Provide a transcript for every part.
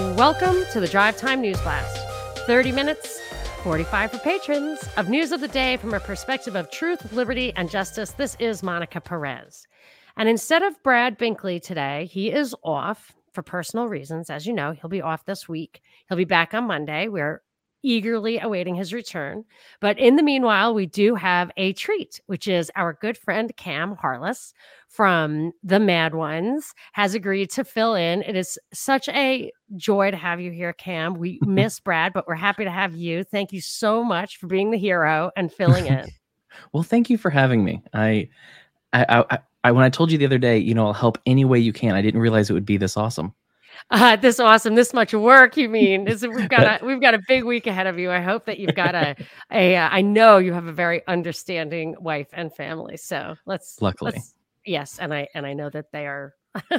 Welcome to the Drive Time News Blast. 30 minutes, 45 for patrons of news of the day from a perspective of truth, liberty, and justice. This is Monica Perez. And instead of Brad Binkley today, he is off for personal reasons. As you know, he'll be off this week. He'll be back on Monday. We're eagerly awaiting his return. But in the meanwhile, we do have a treat, which is our good friend Cam Harless from the Mad Ones has agreed to fill in. It is such a joy to have you here, Cam. We miss Brad, but we're happy to have you. Thank you so much for being the hero and filling in. well, thank you for having me. I, I, I, I, when I told you the other day, you know, I'll help any way you can. I didn't realize it would be this awesome. Uh, this awesome, this much work. You mean is we've got a, we've got a big week ahead of you. I hope that you've got a a. Uh, I know you have a very understanding wife and family. So let's luckily let's, yes, and I and I know that they are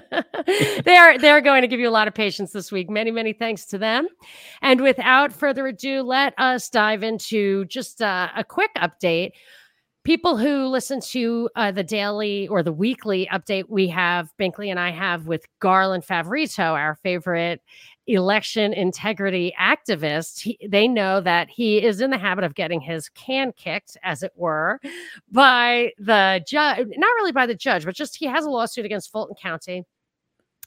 they are they're going to give you a lot of patience this week. Many many thanks to them. And without further ado, let us dive into just uh, a quick update people who listen to uh, the daily or the weekly update we have, Binkley and I have with Garland Favorito, our favorite election integrity activist, he, they know that he is in the habit of getting his can kicked, as it were, by the judge, not really by the judge, but just he has a lawsuit against Fulton County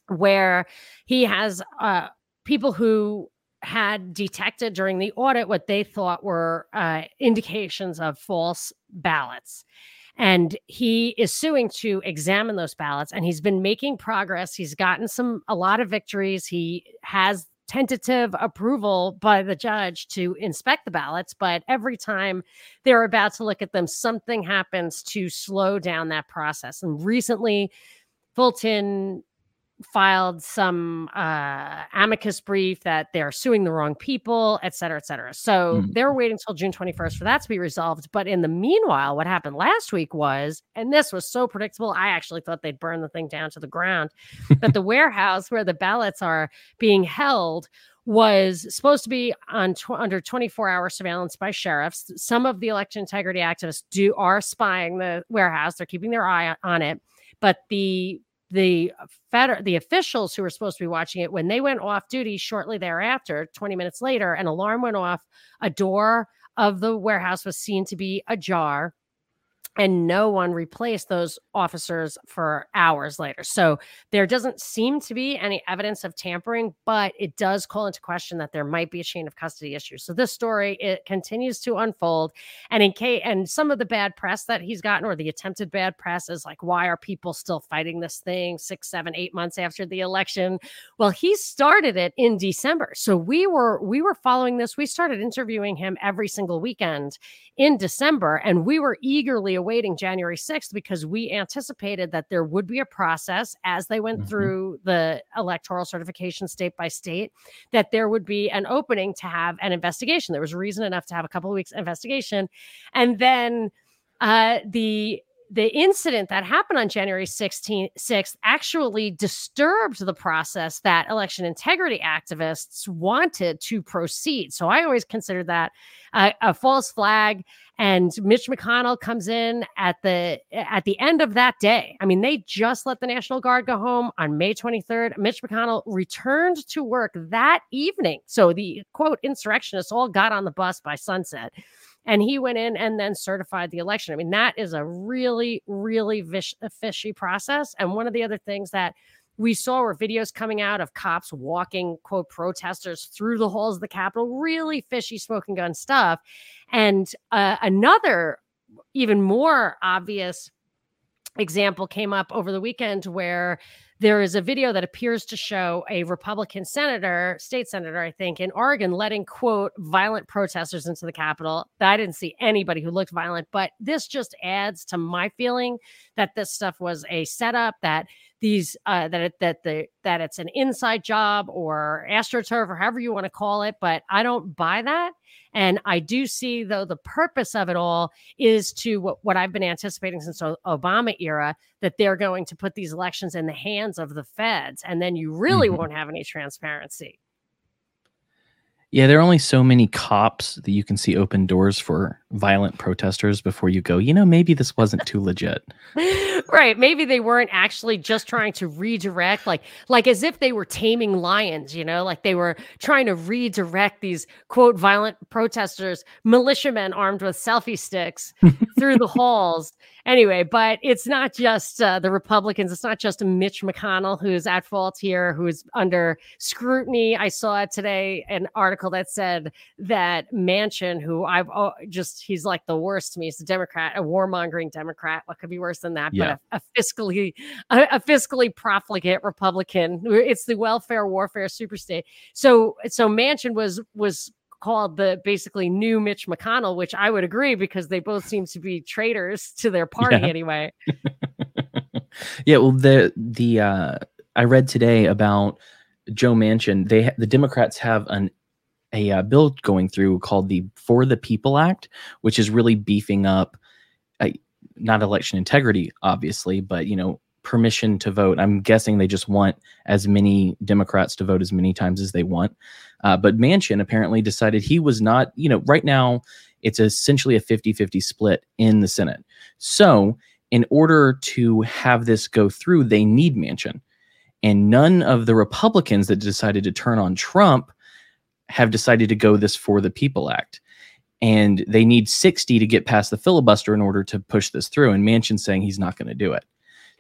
where he has uh, people who had detected during the audit what they thought were uh, indications of false ballots. And he is suing to examine those ballots, and he's been making progress. He's gotten some a lot of victories. He has tentative approval by the judge to inspect the ballots, but every time they're about to look at them, something happens to slow down that process. And recently, Fulton filed some uh, amicus brief that they're suing the wrong people, et cetera, et cetera. So mm. they're waiting until June 21st for that to be resolved. But in the meanwhile, what happened last week was, and this was so predictable, I actually thought they'd burn the thing down to the ground. but the warehouse where the ballots are being held was supposed to be on tw- under 24 hour surveillance by sheriffs. Some of the election integrity activists do are spying the warehouse. They're keeping their eye on it. But the the uh, feder- the officials who were supposed to be watching it when they went off duty shortly thereafter 20 minutes later an alarm went off a door of the warehouse was seen to be ajar and no one replaced those officers for hours later. So there doesn't seem to be any evidence of tampering, but it does call into question that there might be a chain of custody issue. So this story it continues to unfold, and in case and some of the bad press that he's gotten or the attempted bad press is like, why are people still fighting this thing six, seven, eight months after the election? Well, he started it in December, so we were we were following this. We started interviewing him every single weekend in December, and we were eagerly awaiting January 6th because we anticipated that there would be a process as they went mm-hmm. through the electoral certification state by state, that there would be an opening to have an investigation. There was reason enough to have a couple of weeks investigation. And then uh, the the incident that happened on January 16th, 6th actually disturbed the process that election integrity activists wanted to proceed. So I always consider that a, a false flag. And Mitch McConnell comes in at the at the end of that day. I mean, they just let the National Guard go home on May 23rd. Mitch McConnell returned to work that evening. So the quote insurrectionists all got on the bus by sunset and he went in and then certified the election. I mean, that is a really, really vish- fishy process. And one of the other things that we saw were videos coming out of cops walking, quote, protesters through the halls of the Capitol, really fishy smoking gun stuff. And uh, another, even more obvious example came up over the weekend where there is a video that appears to show a Republican senator, state senator, I think, in Oregon, letting quote violent protesters into the Capitol. I didn't see anybody who looked violent, but this just adds to my feeling that this stuff was a setup that these uh, that it, that the that it's an inside job or astroturf or however you want to call it. But I don't buy that. And I do see, though, the purpose of it all is to what, what I've been anticipating since the Obama era that they're going to put these elections in the hands of the feds. And then you really mm-hmm. won't have any transparency. Yeah, there are only so many cops that you can see open doors for violent protesters before you go, you know, maybe this wasn't too legit. right. Maybe they weren't actually just trying to redirect, like, like as if they were taming lions, you know, like they were trying to redirect these quote violent protesters, militiamen armed with selfie sticks through the halls. Anyway, but it's not just uh, the Republicans. It's not just Mitch McConnell who's at fault here, who's under scrutiny. I saw today an article that said that Manchin, who I've oh, just, he's like the worst to me. He's a Democrat, a warmongering Democrat. What could be worse than that? Yeah. But a, a fiscally, a, a fiscally profligate Republican. It's the welfare warfare superstate. So, so Manchin was was called the basically new Mitch McConnell, which I would agree because they both seem to be traitors to their party Yeah. anyway. Yeah, well, the the uh, I read today about Joe Manchin. They the Democrats have an a uh, bill going through called the For the People Act, which is really beefing up uh, not election integrity, obviously, but you know permission to vote. I'm guessing they just want as many Democrats to vote as many times as they want. Uh, but Manchin apparently decided he was not. You know, right now it's essentially a 50-50 split in the Senate. So in order to have this go through, they need Manchin. And none of the Republicans that decided to turn on Trump have decided to go this for the People Act. And they need 60 to get past the filibuster in order to push this through. And Manchin's saying he's not going to do it.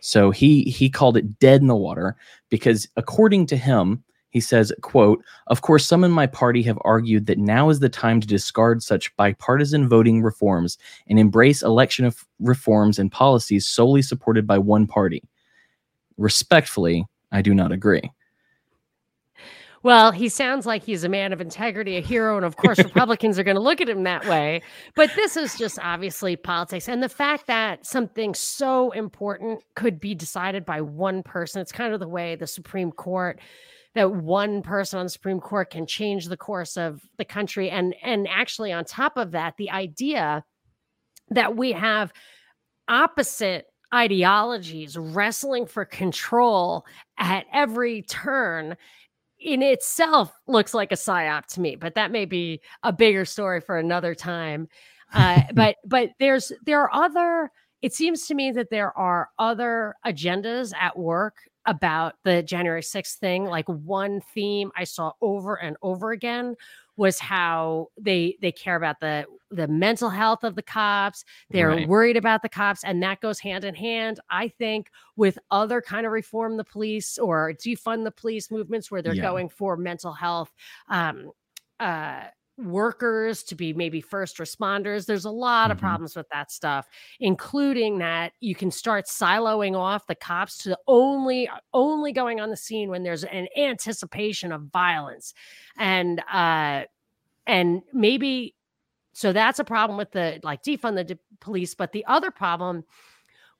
So he he called it dead in the water because according to him, he says, quote, of course, some in my party have argued that now is the time to discard such bipartisan voting reforms and embrace election of reforms and policies solely supported by one party. Respectfully, I do not agree. Well, he sounds like he's a man of integrity, a hero, and of course, Republicans are going to look at him that way. But this is just obviously politics, and the fact that something so important could be decided by one person. It's kind of the way the Supreme Court that one person on the Supreme Court can change the course of the country, and and actually on top of that, the idea that we have opposite ideologies wrestling for control at every turn in itself looks like a psyop to me, but that may be a bigger story for another time. Uh, but but there's there are other. It seems to me that there are other agendas at work about the January 6th thing. Like one theme I saw over and over again was how they they care about the the mental health of the cops they're Right. worried about the cops and that goes hand in hand i think with other kind of reform the police or defund the police movements where they're Yeah. going for mental health um uh workers to be maybe first responders there's a lot of Mhm. problems with that stuff including that you can start siloing off the cops to only only going on the scene when there's an anticipation of violence and uh and maybe so that's a problem with the like defund the d- police but the other problem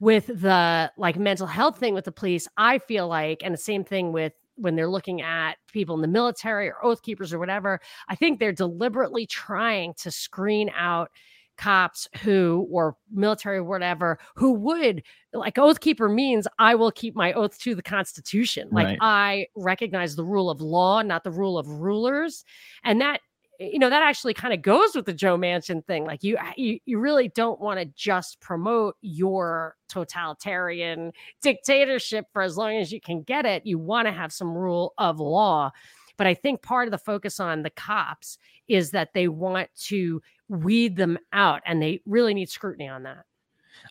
with the like mental health thing with the police i feel like and the same thing with when they're looking at people in the military or oath keepers or whatever i think they're deliberately trying to screen out cops who or military or whatever who would like oath keeper means i will keep my oath to the constitution like Right. i recognize the rule of law not the rule of rulers and that Eh, you know that actually kind of goes with the joe manchin thing like you ah, you, you really don't want to just promote your totalitarian dictatorship for as long as you can get it you want to have some rule of law. But i think part of the focus on the cops is that they want to weed them out and they really need scrutiny on that.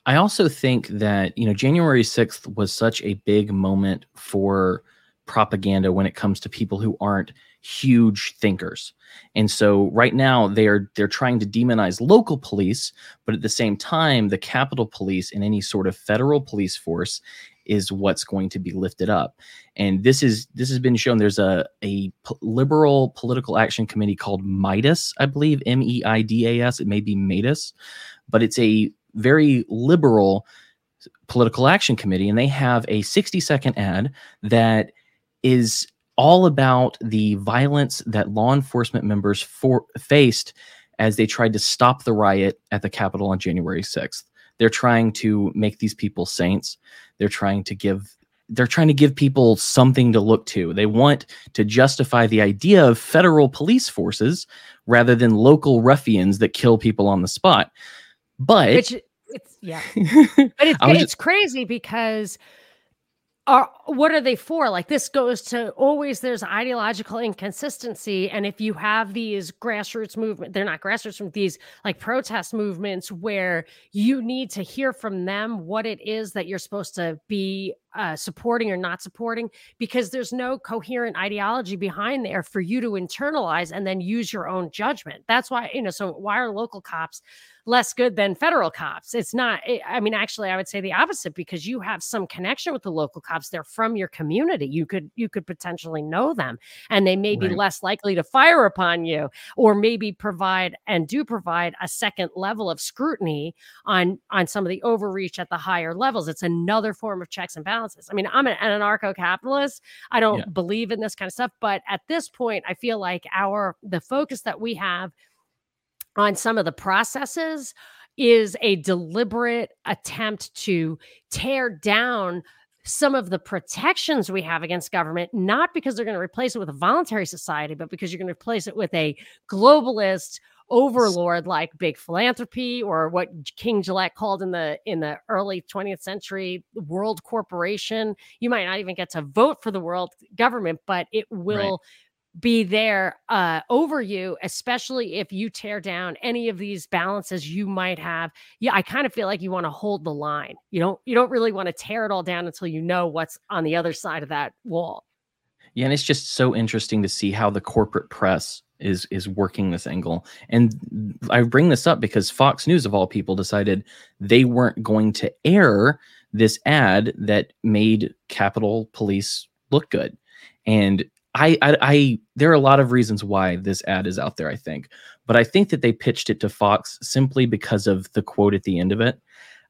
I also think that, you know, January 6th was such a big moment for propaganda when it comes to people who aren't huge thinkers. And so right now they're they're trying to demonize local police, but at the same time the Capitol Police and any sort of federal police force is what's going to be lifted up. And this is this has been shown there's a a liberal political action committee called Midas, I believe M E I D A S, it may be Midas, but it's a very liberal political action committee and they have a 60 second ad that is all about the violence that law enforcement members for, faced as they tried to stop the riot at the capitol on january 6th they're trying to make these people saints they're trying to give they're trying to give people something to look to. They want to justify the idea of federal police forces rather than local ruffians that kill people on the spot. But Which it's yeah. But it's it's just- crazy because are what are they for? Like this goes to always there's ideological inconsistency. And if you have these grassroots movement, they're not grassroots movement, these like protest movements where you need to hear from them what it is that you're supposed to be uh, supporting or not supporting, because there's no coherent ideology behind there for you to internalize and then use your own judgment. That's why, you know, so why are local cops less good than federal cops. It's not, eh, I mean, actually, I would say the opposite because you have some connection with the local cops. They're from your community. You could, you could potentially know them and they may be Right. less likely to fire upon you or maybe provide and do provide a second level of scrutiny on, on some of the overreach at the higher levels. It's another form of checks and balances. I mean, I'm an, an anarcho capitalist. I don't Yeah. believe in this kind of stuff, but at this point, I feel like our, the focus that we have on some of the processes is a deliberate attempt to tear down some of the protections we have against government, not because they're going to replace it with a voluntary society, but because you're going to replace it with a globalist overlord like big philanthropy or what King Gillette called in the in the early 20th century world corporation. You might not even get to vote for the world government, but it will be there uh, over you, especially if you tear down any of these balances you might have. Yeah, I kind of feel like you want to hold the line. You don't you don't really want to tear it all down until you know what's on the other side of that wall. Yeah, and it's just so interesting to see how the corporate press is is working this angle. And I bring this up because Fox News of all people decided they weren't going to air this ad that made Capitol Police look good. And I, I I there are a lot of reasons why this ad is out there, I think. But I think that they pitched it to Fox simply because of the quote at the end of it.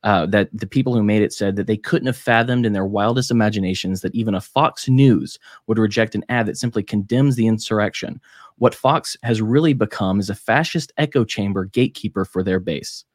Uh, that the people who made it said that they couldn't have fathomed in their wildest imaginations that even a Fox News would reject an ad that simply condemns the insurrection. What Fox has really become is a fascist echo chamber gatekeeper for their base.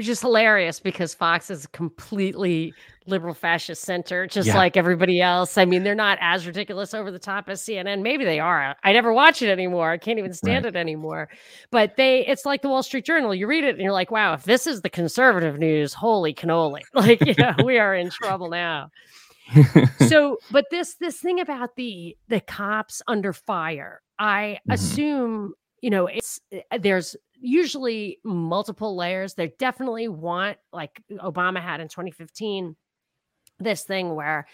Which is hilarious because Fox is completely liberal fascist center, just Yeah. like everybody else. I mean, they're not as ridiculous over the top as CNN. Maybe they are. I never watch it anymore. I can't even stand it anymore. But they, it's like the Wall Street Journal. You read it and you're like, wow, if this is the conservative news, holy cannoli. Like, you know, we are in trouble now. so but this this thing about the the cops under fire i Mhm. assume you know it's uh, there's usually multiple layers they definitely want like obama had in 2015 this thing where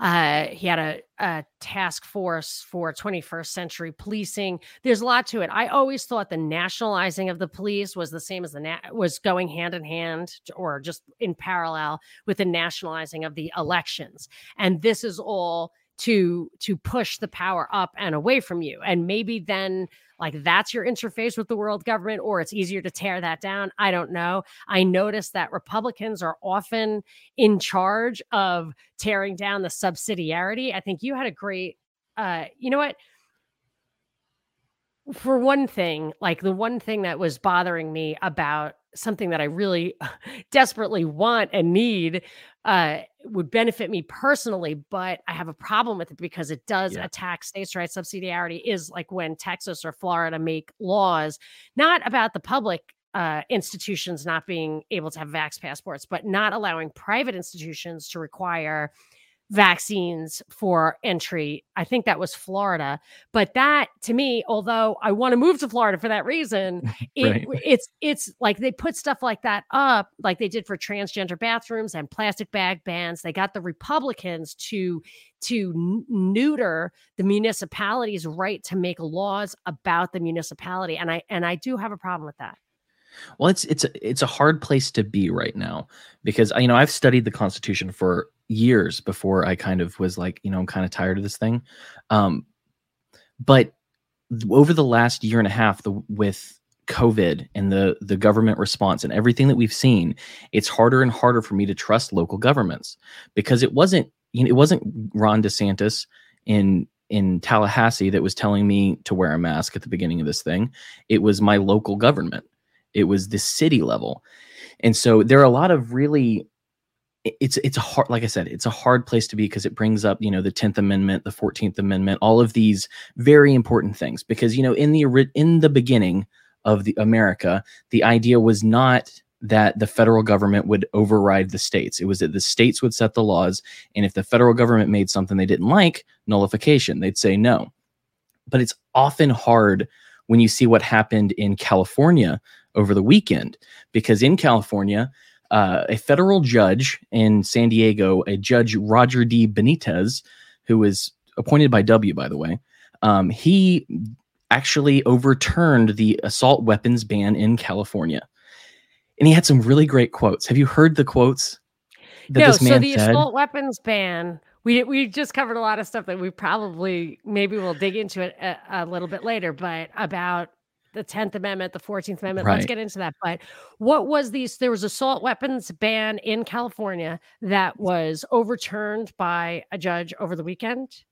uh, he had a, a task force for 21st century policing. There's a lot to it. I always thought the nationalizing of the police was the same as the na- was going hand in hand or just in parallel with the nationalizing of the elections. And this is all to to push the power up and away from you. And maybe then like that's your interface with the world government or it's easier to tear that down. I don't know. I noticed that Republicans are often in charge of tearing down the subsidiarity. I think you had a great uh you know what? For one thing, like the one thing that was bothering me about something that I really desperately want and need uh would benefit me personally, but I have a problem with it because it does Yeah. attack states' rights subsidiarity is like when Texas or Florida make laws not about the public uh, institutions not being able to have vax passports, but not allowing private institutions to require vaccines for entry. I think that was Florida. But that to me, although I want to move to Florida for that reason, it, Right. it's it's like they put stuff like that up, like they did for transgender bathrooms and plastic bag bans. They got the Republicans to to neuter the municipality's right to make laws about the municipality, and I and I do have a problem with that. Well, it's it's a, it's a hard place to be right now because you know I've studied the Constitution for years before I kind of was like you know I'm kind of tired of this thing, um, but over the last year and a half, the with COVID and the the government response and everything that we've seen, it's harder and harder for me to trust local governments because it wasn't you know it wasn't Ron DeSantis in in Tallahassee that was telling me to wear a mask at the beginning of this thing. It was my local government it was the city level. And so there are a lot of really it's it's a hard like i said it's a hard place to be because it brings up you know the 10th amendment the 14th amendment all of these very important things. Because you know in the in the beginning of the america the idea was not that the federal government would override the states. It was that the states would set the laws and if the federal government made something they didn't like nullification. They'd say no. But it's often hard when you see what happened in california over the weekend because in california uh, a federal judge in San Diego, a judge Roger D. Benitez, who was appointed by W, by the way, um, he actually overturned the assault weapons ban in California. And he had some really great quotes. Have you heard the quotes that no, this man so the said? assault weapons ban. We we just covered a lot of stuff that we probably maybe we'll dig into it a, a little bit later, but about the 10th amendment the 14th amendment let's get into that but what was these there was assault weapons ban in california that was overturned by a judge over the weekend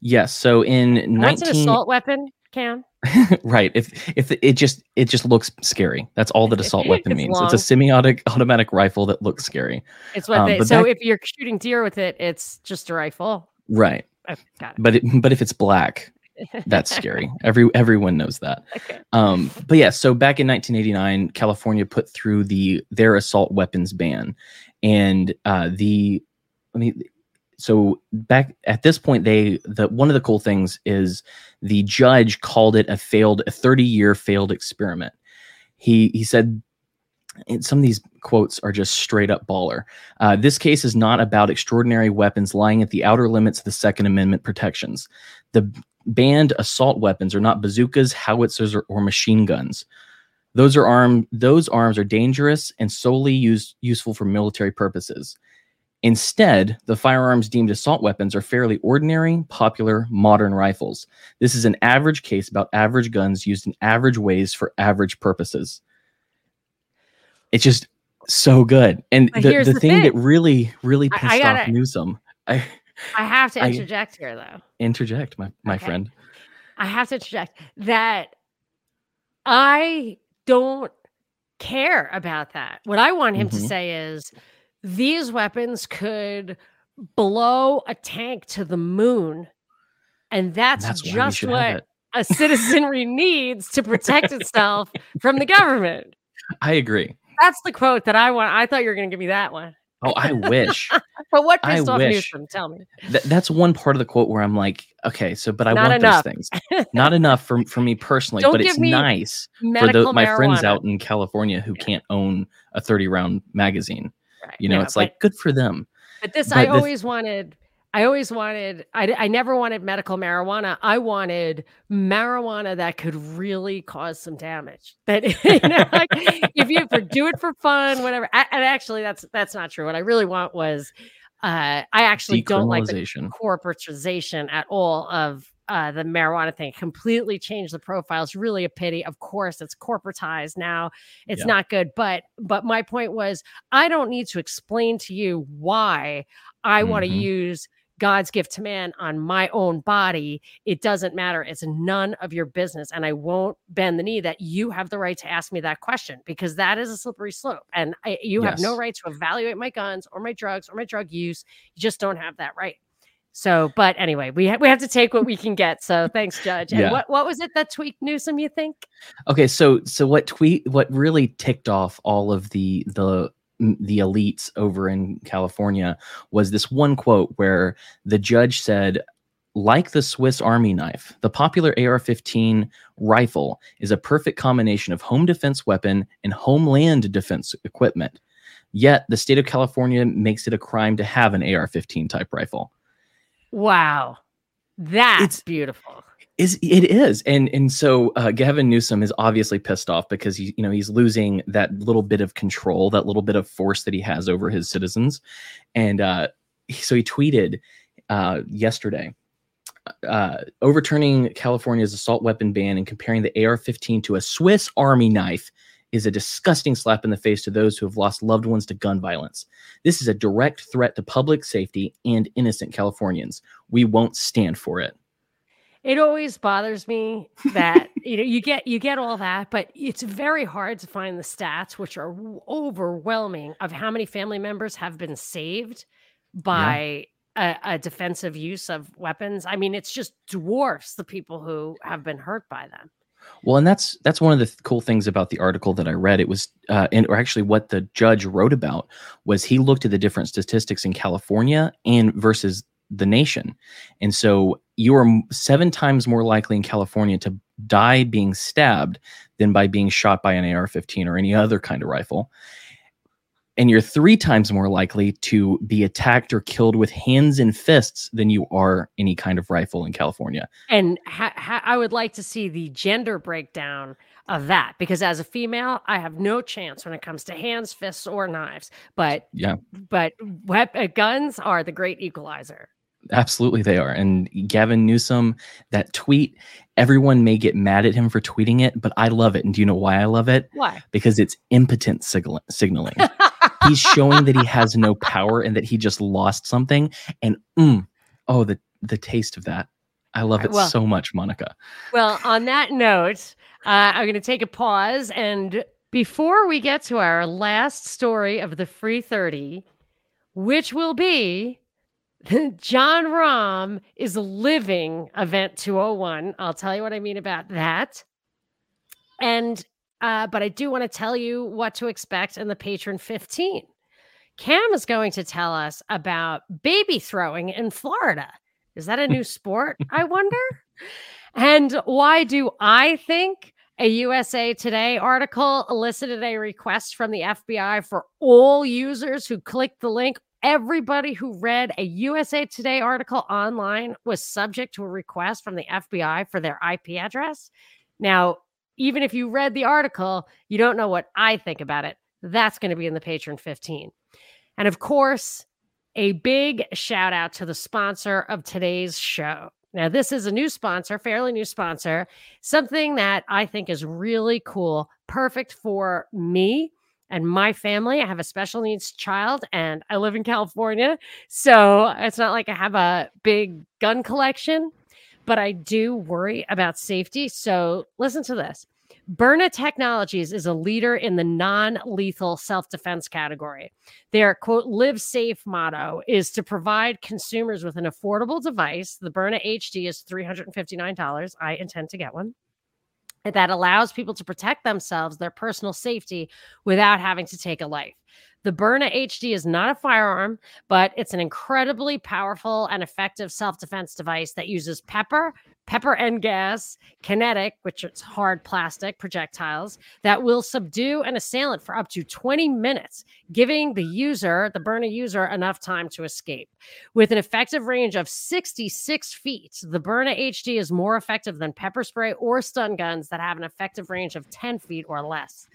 yes. So in what's an assault weapon cam right. If if it just it just looks scary. That's all that assault weapon It's means. It's a semi-automatic rifle that looks scary. it's what Um, they so back- if you're shooting deer with it it's just a rifle Right. oh, got it But it, but if it's black, that's scary. Every everyone knows that. okay Um, but yeah, so back in 1989, California put through the their assault weapons ban, and uh, the I mean, so back at this point, they the one of the cool things is the judge called it a failed a 30 year failed experiment. He he said. And some of these quotes are just straight up baller. Uh, this case is not about extraordinary weapons lying at the outer limits of the Second Amendment protections. The banned assault weapons are not bazookas, howitzers, or, or machine guns. Those are arm those arms are dangerous and solely used useful for military purposes. Instead, the firearms deemed assault weapons are fairly ordinary, popular, modern rifles. This is an average case about average guns used in average ways for average purposes. It's just so good. And But the, the, the thing that thing. really, really I- I pissed off gotta- Newsom, I i have to I- interject here though interject, my, my Okay. friend. I have to interject that I don't care about that. What I want him to Mhm. say is these weapons could blow a tank to the moon. And that's, That's just what a citizenry needs to protect itself from the government. I agree. That's the quote that I want. I thought you were going to give me that one. Oh, I wish. But what I pissed off wish. Newsom? Tell me. Th- that's one part of the quote where I'm like, okay, so but I Not want enough. those things. Not enough for for me personally, Don't but it's nice for the, my friends out in California who Yeah. can't own a 30 round magazine. Right. You know, No, it's but- like good for them. But this, But I the- always wanted. I always wanted. I never wanted medical marijuana. I wanted marijuana that could really cause some damage. That you know, like if you for, do it for fun, whatever. A- And actually, that's that's not true. What I really want was, uh, I actually don't like the corporatization at all of uh, the marijuana thing. Completely changed the profile. It's really a pity. Of course, it's corporatized now. It's Yeah. not good. But but my point was, I don't need to explain to you why I want to use God's gift to man on my own body. It doesn't matter. It's none of your business. And I won't bend the knee that you have the right to ask me that question because that is a slippery slope. And I, you have no right to evaluate my guns or my drugs or my drug use. You just don't have that right. So, but anyway, we, ha- we have to take what we can get. So thanks, Judge. And Yeah. what, what was it that tweaked Newsom, you think? Okay, so so what tweet what really ticked off all of the the the elites over in California was this one quote where the judge said like the Swiss Army knife, the popular AR-15 rifle is a perfect combination of home defense weapon and homeland defense equipment. Yet the state of California makes it a crime to have an AR-15 type rifle. Wow. That's It's- beautiful. Is it is and and so uh, Gavin Newsom is obviously pissed off because he you know he's losing that little bit of control that little bit of force that he has over his citizens and uh so he tweeted uh yesterday uh overturning California's assault weapon ban and comparing the AR-15 to a Swiss army knife is a disgusting slap in the face to those who have lost loved ones to gun violence. This is a direct threat to public safety and innocent Californians. We won't stand for it. It always bothers me that you know you get you get all that but it's very hard to find the stats which are overwhelming of how many family members have been saved by yeah. a, a, defensive use of weapons i mean it's just dwarfs the people who have been hurt by them well and that's that's one of the th- cool things about the article that i read it was uh and or actually what the judge wrote about was he looked at the different statistics in california and versus the nation. And so you are seven times more likely in California to die being stabbed than by being shot by an AR 15 or any other kind of rifle. And you're three times more likely to be attacked or killed with hands and fists than you are any kind of rifle in California. And ha- ha- I would like to see the gender breakdown of that because as a female, I have no chance when it comes to hands, fists, or knives. But yeah, but wep- uh, guns are the great equalizer. Absolutely, they are. And Gavin Newsom, that tweet, everyone may get mad at him for tweeting it, but I love it. And do you know why I love it? Why? Because it's impotent signaling. He's showing that he has no power and that he just lost something. And mm, oh, the the taste of that. I love it well, so much, Monica. Well, on that note, uh, I'm going to take a pause. And before we get to our last story of the free 30, which will be Jon Rahm is living Event 201. I'll tell you what I mean about that. And uh, but I do want to tell you what to expect in the patron 15. Cam is going to tell us about baby throwing in Florida. Is that a new sport? I wonder. And why do I think a USA Today article elicited a request from the FBI for all users who clicked the link everybody who read a USA Today article online was subject to a request from the FBI for their IP address. Now, even if you read the article, you don't know what I think about it. That's going to be in the Patron 15. And of course, a big shout out to the sponsor of today's show. Now, this is a new sponsor, fairly new sponsor, something that I think is really cool, perfect for me and my family. I have a special needs child and I live in California. So it's not like I have a big gun collection, but I do worry about safety. So listen to this. Byrna Technologies is a leader in the non lethal self defense category. Their quote, live safe motto is to provide consumers with an affordable device. The Byrna HD is $359. I intend to get one that allows people to protect themselves, their personal safety, without having to take a life. The Byrna HD is not a firearm, but it's an incredibly powerful and effective self defense device that uses pepper, pepper and gas, kinetic, which is hard plastic projectiles that will subdue an assailant for up to 20 minutes, giving the user, the Byrna user, enough time to escape. With an effective range of 66 feet, the Byrna HD is more effective than pepper spray or stun guns that have an effective range of 10 feet or less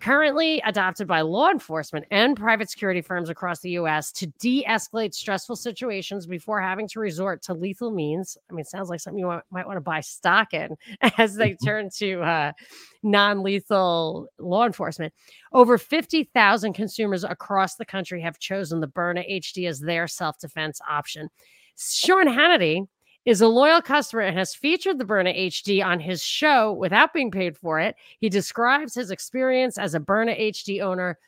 currently adopted by law enforcement and private security firms across the US to de escalate stressful situations before having to resort to lethal means. I mean, it sounds like something you want, might want to buy stock in as they mm-hmm. turn to uh, non lethal law enforcement. Over 50,000 consumers across the country have chosen the Byrna HD as their self defense option. Sean Hannity is a loyal customer and has featured the Byrna HD on his show without being paid for it. He describes his experience as a Byrna HD owner.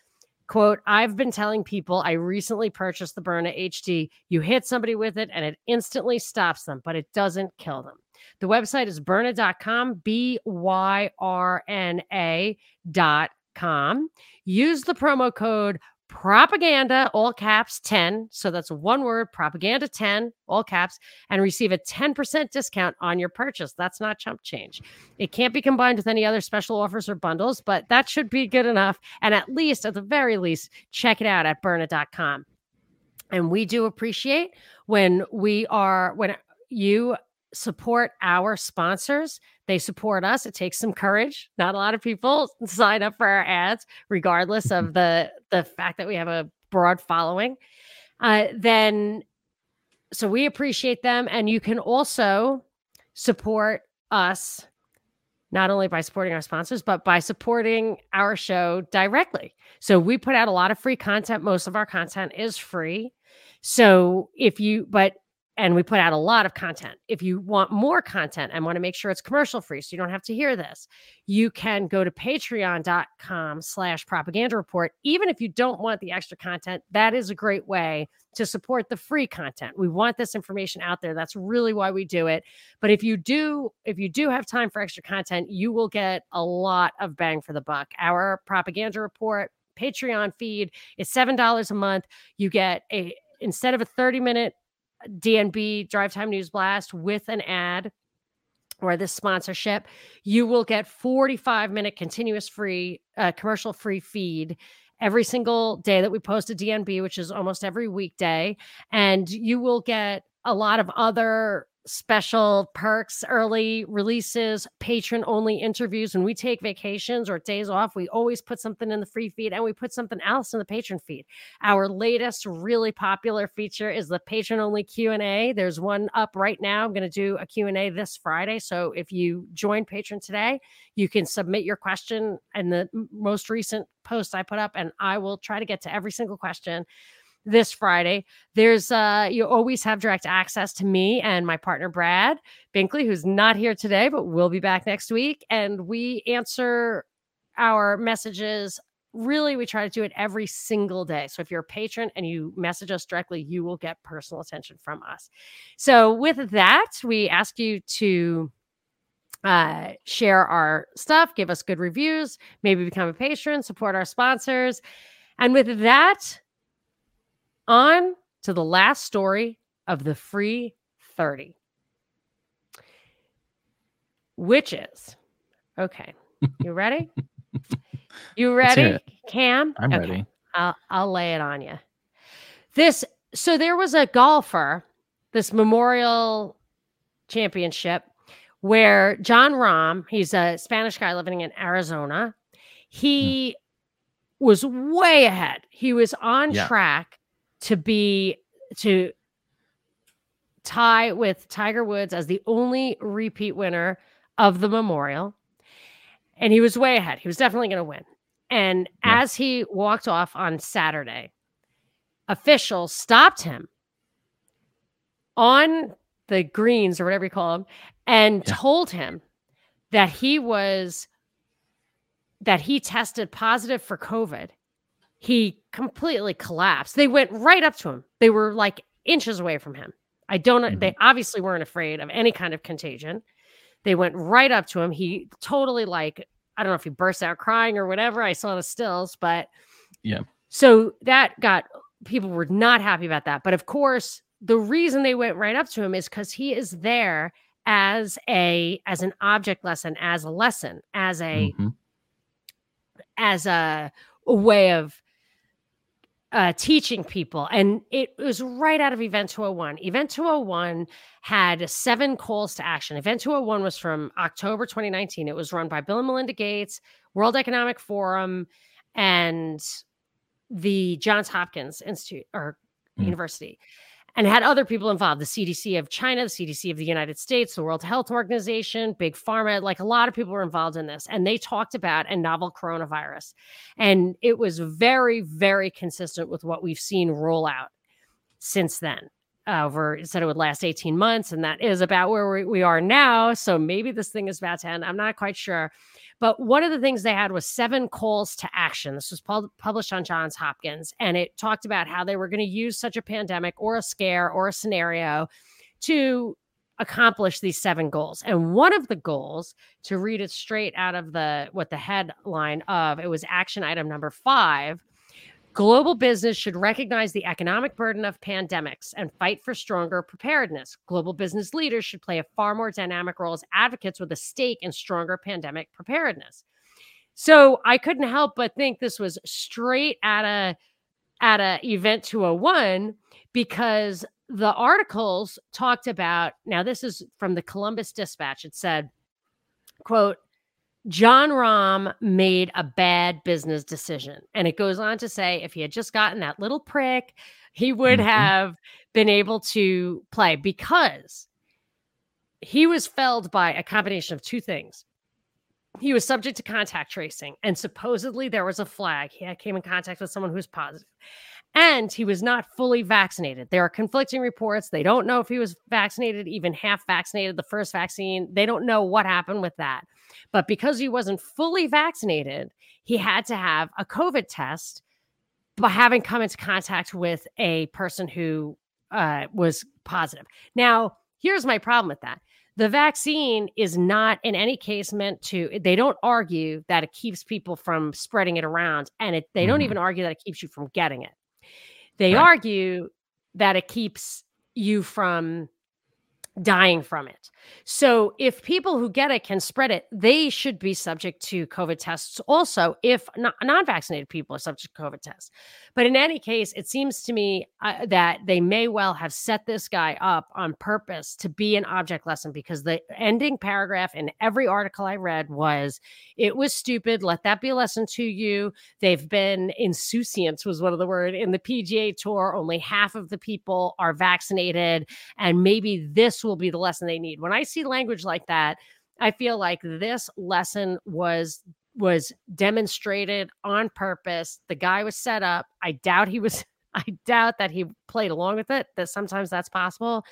Quote, I've been telling people I recently purchased the Byrna HD. You hit somebody with it and it instantly stops them, but it doesn't kill them. The website is byrna.com, B Y R N A.com. Use the promo code propaganda, all caps 10. So that's one word, propaganda 10, all caps, and receive a 10% discount on your purchase. That's not chump change. It can't be combined with any other special offers or bundles, but that should be good enough. And at least, at the very least, check it out at byrna.com. And we do appreciate when we are, when you support our sponsors. They support us. It takes some courage. Not a lot of people sign up for our ads, regardless of the the fact that we have a broad following. Uh, then, so we appreciate them, and you can also support us not only by supporting our sponsors, but by supporting our show directly. So we put out a lot of free content. Most of our content is free. So if you, but and we put out a lot of content. If you want more content and want to make sure it's commercial free, so you don't have to hear this, you can go to patreon.com slash propaganda report. Even if you don't want the extra content, that is a great way to support the free content. We want this information out there. That's really why we do it. But if you do, if you do have time for extra content, you will get a lot of bang for the buck. Our propaganda report Patreon feed is $7 a month. You get a instead of a 30 minute DNB Drive Time News Blast with an ad or this sponsorship, you will get 45 minute continuous free, uh, commercial free feed every single day that we post a DNB, which is almost every weekday. And you will get a lot of other special perks, early releases, patron only interviews. When we take vacations or days off, we always put something in the free feed and we put something else in the patron feed. Our latest really popular feature is the patron only Q&A. There's one up right now. I'm going to do a Q&A this Friday. So if you join patron today, you can submit your question in the most recent post I put up and I will try to get to every single question this Friday. There's uh you always have direct access to me and my partner Brad Binkley, who's not here today, but will be back next week. And we answer our messages. Really, we try to do it every single day. So if you're a patron and you message us directly, you will get personal attention from us. So with that, we ask you to uh, share our stuff, give us good reviews, maybe become a patron, support our sponsors. And with that, on to the last story of the free 30, which is okay. You ready? you ready, Cam? I'm okay. ready. I'll, I'll lay it on you. This, so there was a golfer, this memorial championship where Jon Rahm, he's a Spanish guy living in Arizona, he mm. was way ahead. He was on yeah. track to be to tie with Tiger Woods as the only repeat winner of the Memorial. And he was way ahead. He was definitely going to win. And yeah. as he walked off on Saturday, officials stopped him on the greens or whatever you call them and yeah. told him that he was that he tested positive for COVID he completely collapsed. They went right up to him. They were like inches away from him. I don't mm-hmm. they obviously weren't afraid of any kind of contagion. They went right up to him. He totally like I don't know if he burst out crying or whatever. I saw the stills, but yeah. So that got people were not happy about that. But of course, the reason they went right up to him is cuz he is there as a as an object lesson, as a lesson, as a mm-hmm. as a, a way of uh, teaching people. And it was right out of Event 201. Event 201 had seven calls to action. Event 201 was from October 2019. It was run by Bill and Melinda Gates, World Economic Forum, and the Johns Hopkins Institute or mm. University and had other people involved the CDC of China, the CDC of the United States, the World Health Organization, Big Pharma. Like a lot of people were involved in this. And they talked about a novel coronavirus. And it was very, very consistent with what we've seen roll out since then. Uh, over said it would last 18 months, and that is about where we, we are now. So maybe this thing is about to end. I'm not quite sure. But one of the things they had was seven calls to action. This was pu- published on Johns Hopkins, and it talked about how they were going to use such a pandemic or a scare or a scenario to accomplish these seven goals. And one of the goals, to read it straight out of the what the headline of, it was action item number five Global business should recognize the economic burden of pandemics and fight for stronger preparedness. Global business leaders should play a far more dynamic role as advocates with a stake in stronger pandemic preparedness. So I couldn't help but think this was straight at a at a event 201 because the articles talked about now this is from the Columbus Dispatch. It said, quote, Jon Rahm made a bad business decision. And it goes on to say if he had just gotten that little prick, he would mm-hmm. have been able to play because he was felled by a combination of two things. He was subject to contact tracing, and supposedly there was a flag. He came in contact with someone who was and he was not fully vaccinated. There are conflicting reports. They don't know if he was vaccinated, even half vaccinated, the first vaccine. They don't know what happened with that. But because he wasn't fully vaccinated, he had to have a COVID test by having come into contact with a person who uh, was positive. Now, here's my problem with that. The vaccine is not in any case meant to, they don't argue that it keeps people from spreading it around. And it, they mm-hmm. don't even argue that it keeps you from getting it. They right. argue that it keeps you from dying from it. So if people who get it can spread it, they should be subject to COVID tests also if non vaccinated people are subject to COVID tests. But in any case, it seems to me uh, that they may well have set this guy up on purpose to be an object lesson because the ending paragraph in every article I read was, it was stupid. Let that be a lesson to you. They've been insouciant, was one of the word in the PGA Tour. Only half of the people are vaccinated. And maybe this will be the lesson they need. When I see language like that, I feel like this lesson was was demonstrated on purpose. The guy was set up. I doubt he was I doubt that he played along with it. That sometimes that's possible.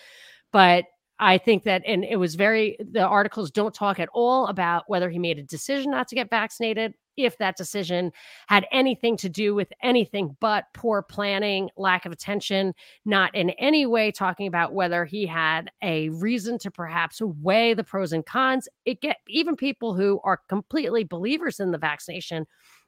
But I think that, and it was very, the articles don't talk at all about whether he made a decision not to get vaccinated, if that decision had anything to do with anything but poor planning, lack of attention, not in any way talking about whether he had a reason to perhaps weigh the pros and cons. It get even people who are completely believers in the vaccination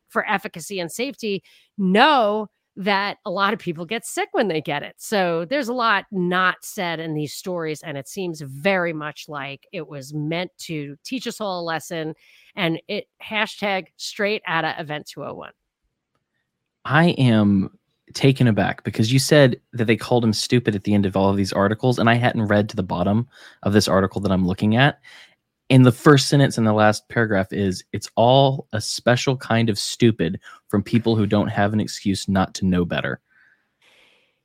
for efficacy and safety know that a lot of people get sick when they get it. So there's a lot not said in these stories. And it seems very much like it was meant to teach us all a lesson. And it hashtag straight out of event 201. I am taken aback because you said that they called him stupid at the end of all of these articles. And I hadn't read to the bottom of this article that I'm looking at. And the first sentence in the last paragraph is it's all a special kind of stupid from people who don't have an excuse not to know better.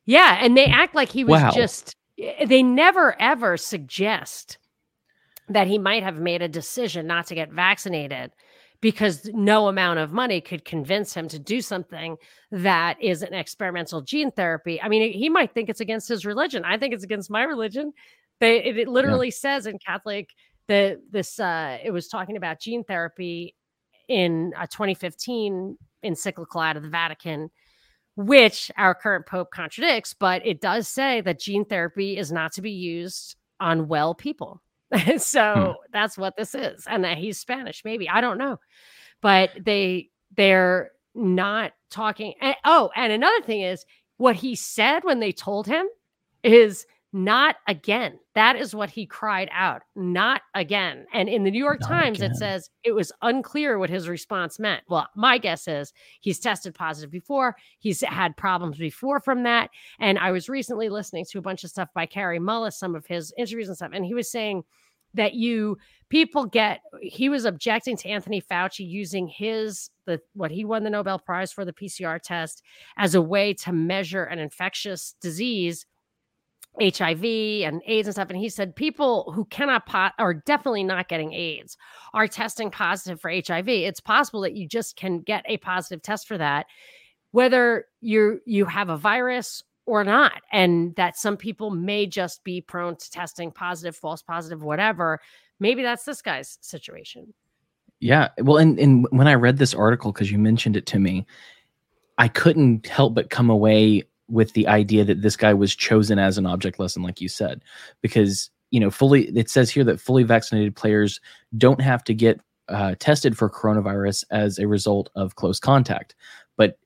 Yeah, and they act like he was wow. just they never ever suggest that he might have made a decision not to get vaccinated because no amount of money could convince him to do something that is an experimental gene therapy. I mean, he might think it's against his religion. I think it's against my religion. They, it, it literally yeah. says in Catholic the this uh it was talking about gene therapy in a 2015 encyclical out of the Vatican which our current pope contradicts but it does say that gene therapy is not to be used on well people so hmm. that's what this is and that he's spanish maybe i don't know but they they're not talking and, oh and another thing is what he said when they told him is not again. That is what he cried out, not again. And in the New York not Times, again. it says it was unclear what his response meant. Well, my guess is he's tested positive before, he's had problems before from that. And I was recently listening to a bunch of stuff by Kary Mullis, some of his interviews and stuff, and he was saying that you people get he was objecting to Anthony Fauci using his the what he won the Nobel Prize for the PCR test as a way to measure an infectious disease HIV and AIDS and stuff. And he said people who cannot pot are definitely not getting AIDS are testing positive for HIV. It's possible that you just can get a positive test for that, whether you you have a virus or not, and that some people may just be prone to testing positive, false positive, whatever. Maybe that's this guy's situation. Yeah. Well, and, and when I read this article, because you mentioned it to me, I couldn't help but come away with the idea that this guy was chosen as an object lesson, like you said, because you know, fully it says here that fully vaccinated players don't have to get uh, tested for coronavirus as a result of close contact, but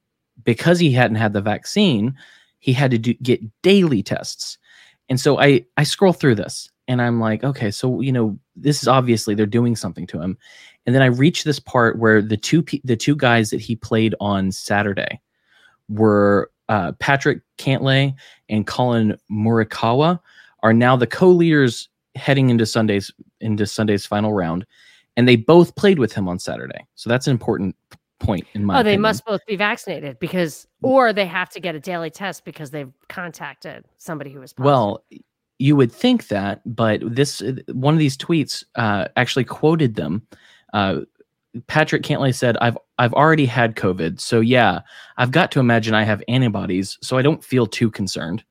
because he hadn't had the vaccine, he had to do, get daily tests. And so I I scroll through this and I'm like, okay, so you know, this is obviously they're doing something to him. And then I reach this part where the two the two guys that he played on Saturday were uh, Patrick Cantlay and Collin Morikawa are now the co-leaders heading into Sunday's into Sunday's final round, and they both played with him on Saturday. So that's an important point in my. Oh, they opinion. must both be vaccinated because, or they have to get a daily test because they've contacted somebody who was. Positive. Well, you would think that, but this one of these tweets uh, actually quoted them. Uh, Patrick Cantlay said, "I've I've already had COVID, so yeah, I've got to imagine I have antibodies, so I don't feel too concerned."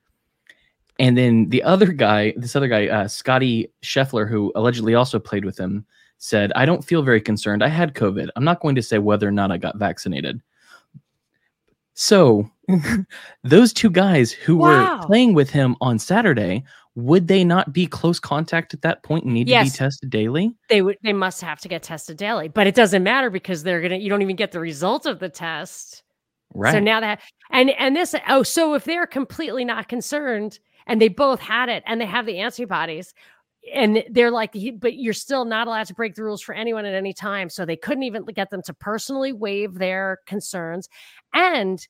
And then the other guy, this other guy, uh, Scotty Scheffler, who allegedly also played with him, said, "I don't feel very concerned. I had COVID. I'm not going to say whether or not I got vaccinated." So, those two guys who Wow. were playing with him on Saturday, would they not be close contact at that point and need to be tested daily? They would they must have to get tested daily, but it doesn't matter because they're gonna you don't even get the result of the test. Right. So now that and and this oh so if they're completely not concerned and they both had it and they have the antibodies and they're like but you're still not allowed to break the rules for anyone at any time so they couldn't even get them to personally waive their concerns and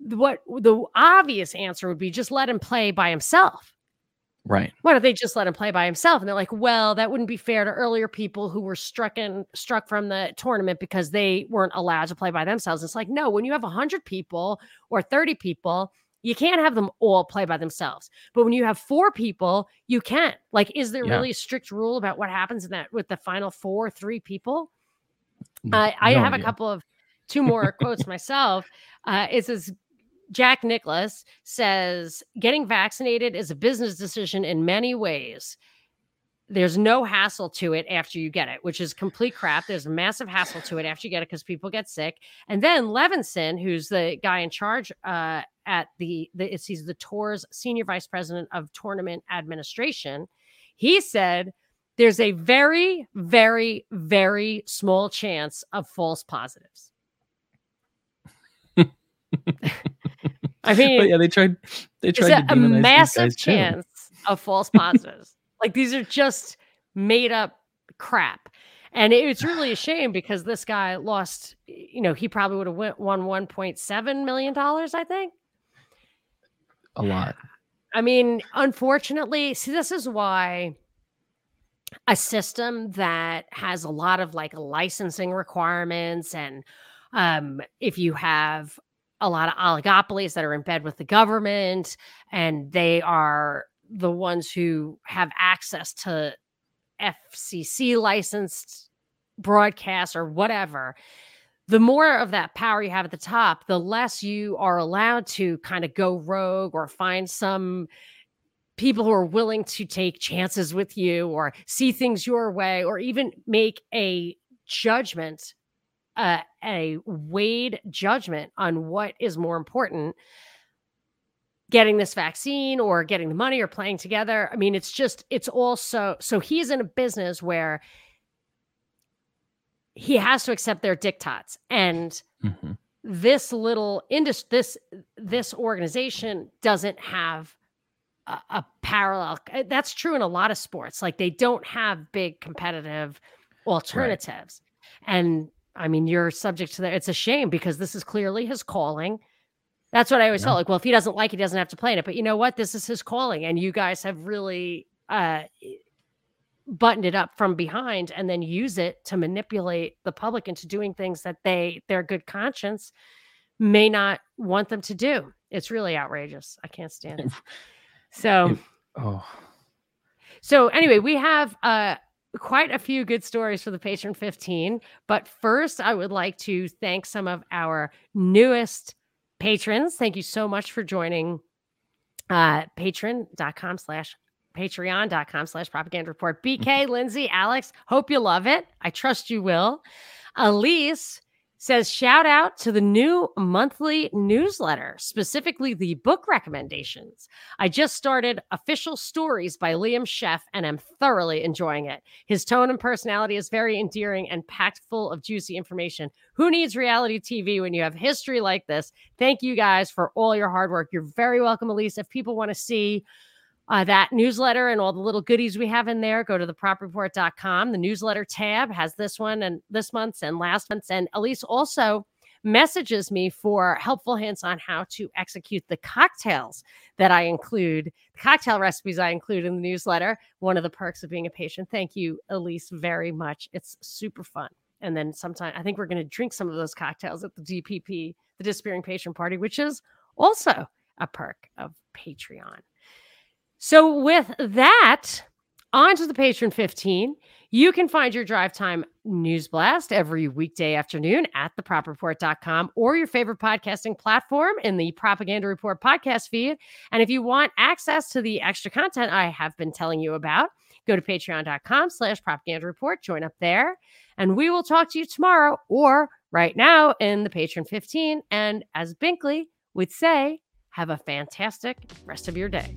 what the obvious answer would be just let him play by himself right. why don't they just let him play by himself? And they're like, well, that wouldn't be fair to earlier people who were struck in struck from the tournament because they weren't allowed to play by themselves. It's like, no, when you have hundred people or 30 people, you can't have them all play by themselves. But when you have four people, you can. Like, is there Yeah. really a strict rule about what happens in that with the final four, three people? I no have a couple of two more quotes myself. Uh, it says Jack Nicklaus says getting vaccinated is a business decision in many ways. There's no hassle to it after you get it, which is complete crap. There's a massive hassle to it after you get it because people get sick. And then Levinson, who's the guy in charge uh, at the, the it's, he's the tour's senior vice president of tournament administration, he said there's a very, very, very small chance of false positives. I mean, But yeah, they tried. They tried a, to a massive guys too. chance of false positives. like these are just made up crap. And it's really a shame because this guy lost, you know, he probably would have won $1.7 million, I think. A lot. I mean, unfortunately, see, this is why a system that has a lot of like licensing requirements, and um, if you have a lot of oligopolies that are in bed with the government, and they are the ones who have access to FCC licensed broadcasts or whatever, the more of that power you have at the top, the less you are allowed to kind of go rogue or find some people who are willing to take chances with you or see things your way or even make a judgment, uh, a weighed judgment on what is more important getting this vaccine or getting the money or playing together. I mean, it's just, it's also, so he's in a business where he has to accept their diktats. And Mhm. this little industry, this this organization doesn't have a, a parallel uh, that's true in a lot of sports like they don't have big competitive alternatives and i mean you're subject to that it's a shame because this is clearly his calling that's what i always Yeah. felt like well if he doesn't like it he doesn't have to play in it but you know what this is his calling and you guys have really uh buttoned it up from behind and then use it to manipulate the public into doing things that they their good conscience may not want them to do. It's really outrageous. I can't stand it. So Oh, so anyway, we have uh quite a few good stories for the patron 15, but first I would like to thank some of our newest patrons. Thank you so much for joining uh patron.com slash patreon.com slash propaganda report. BK, Lindsay, Alex, hope you love it. I trust you will. Elise says shout out to the new monthly newsletter, specifically the book recommendations. I just started Official Stories by Liam Scheff and am thoroughly enjoying it. His tone and personality is very endearing and packed full of juicy information. Who needs reality TV when you have history like this? Thank you guys for all your hard work. You're very welcome, Elise. If people want to see uh, that newsletter and all the little goodies we have in there, go to thepropreport.com. The newsletter tab has this one and this month's and last month's. And Elise also messages me for helpful hints on how to execute the cocktails that I include, the cocktail recipes I include in the newsletter. One of the perks of being a patient. Thank you, Elise, very much. It's super fun. And then sometime I think we're going to drink some of those cocktails at the DPP, the Disappearing Patient Party, which is also a perk of Patreon. So, with that, on to the patron 15. You can find your drive time news blast every weekday afternoon at thepropreport.com or your favorite podcasting platform in the Propaganda Report podcast feed. And if you want access to the extra content I have been telling you about, go to patreon.com slash propaganda report, join up there, and we will talk to you tomorrow or right now in the Patron 15. And as Binkley would say, have a fantastic rest of your day.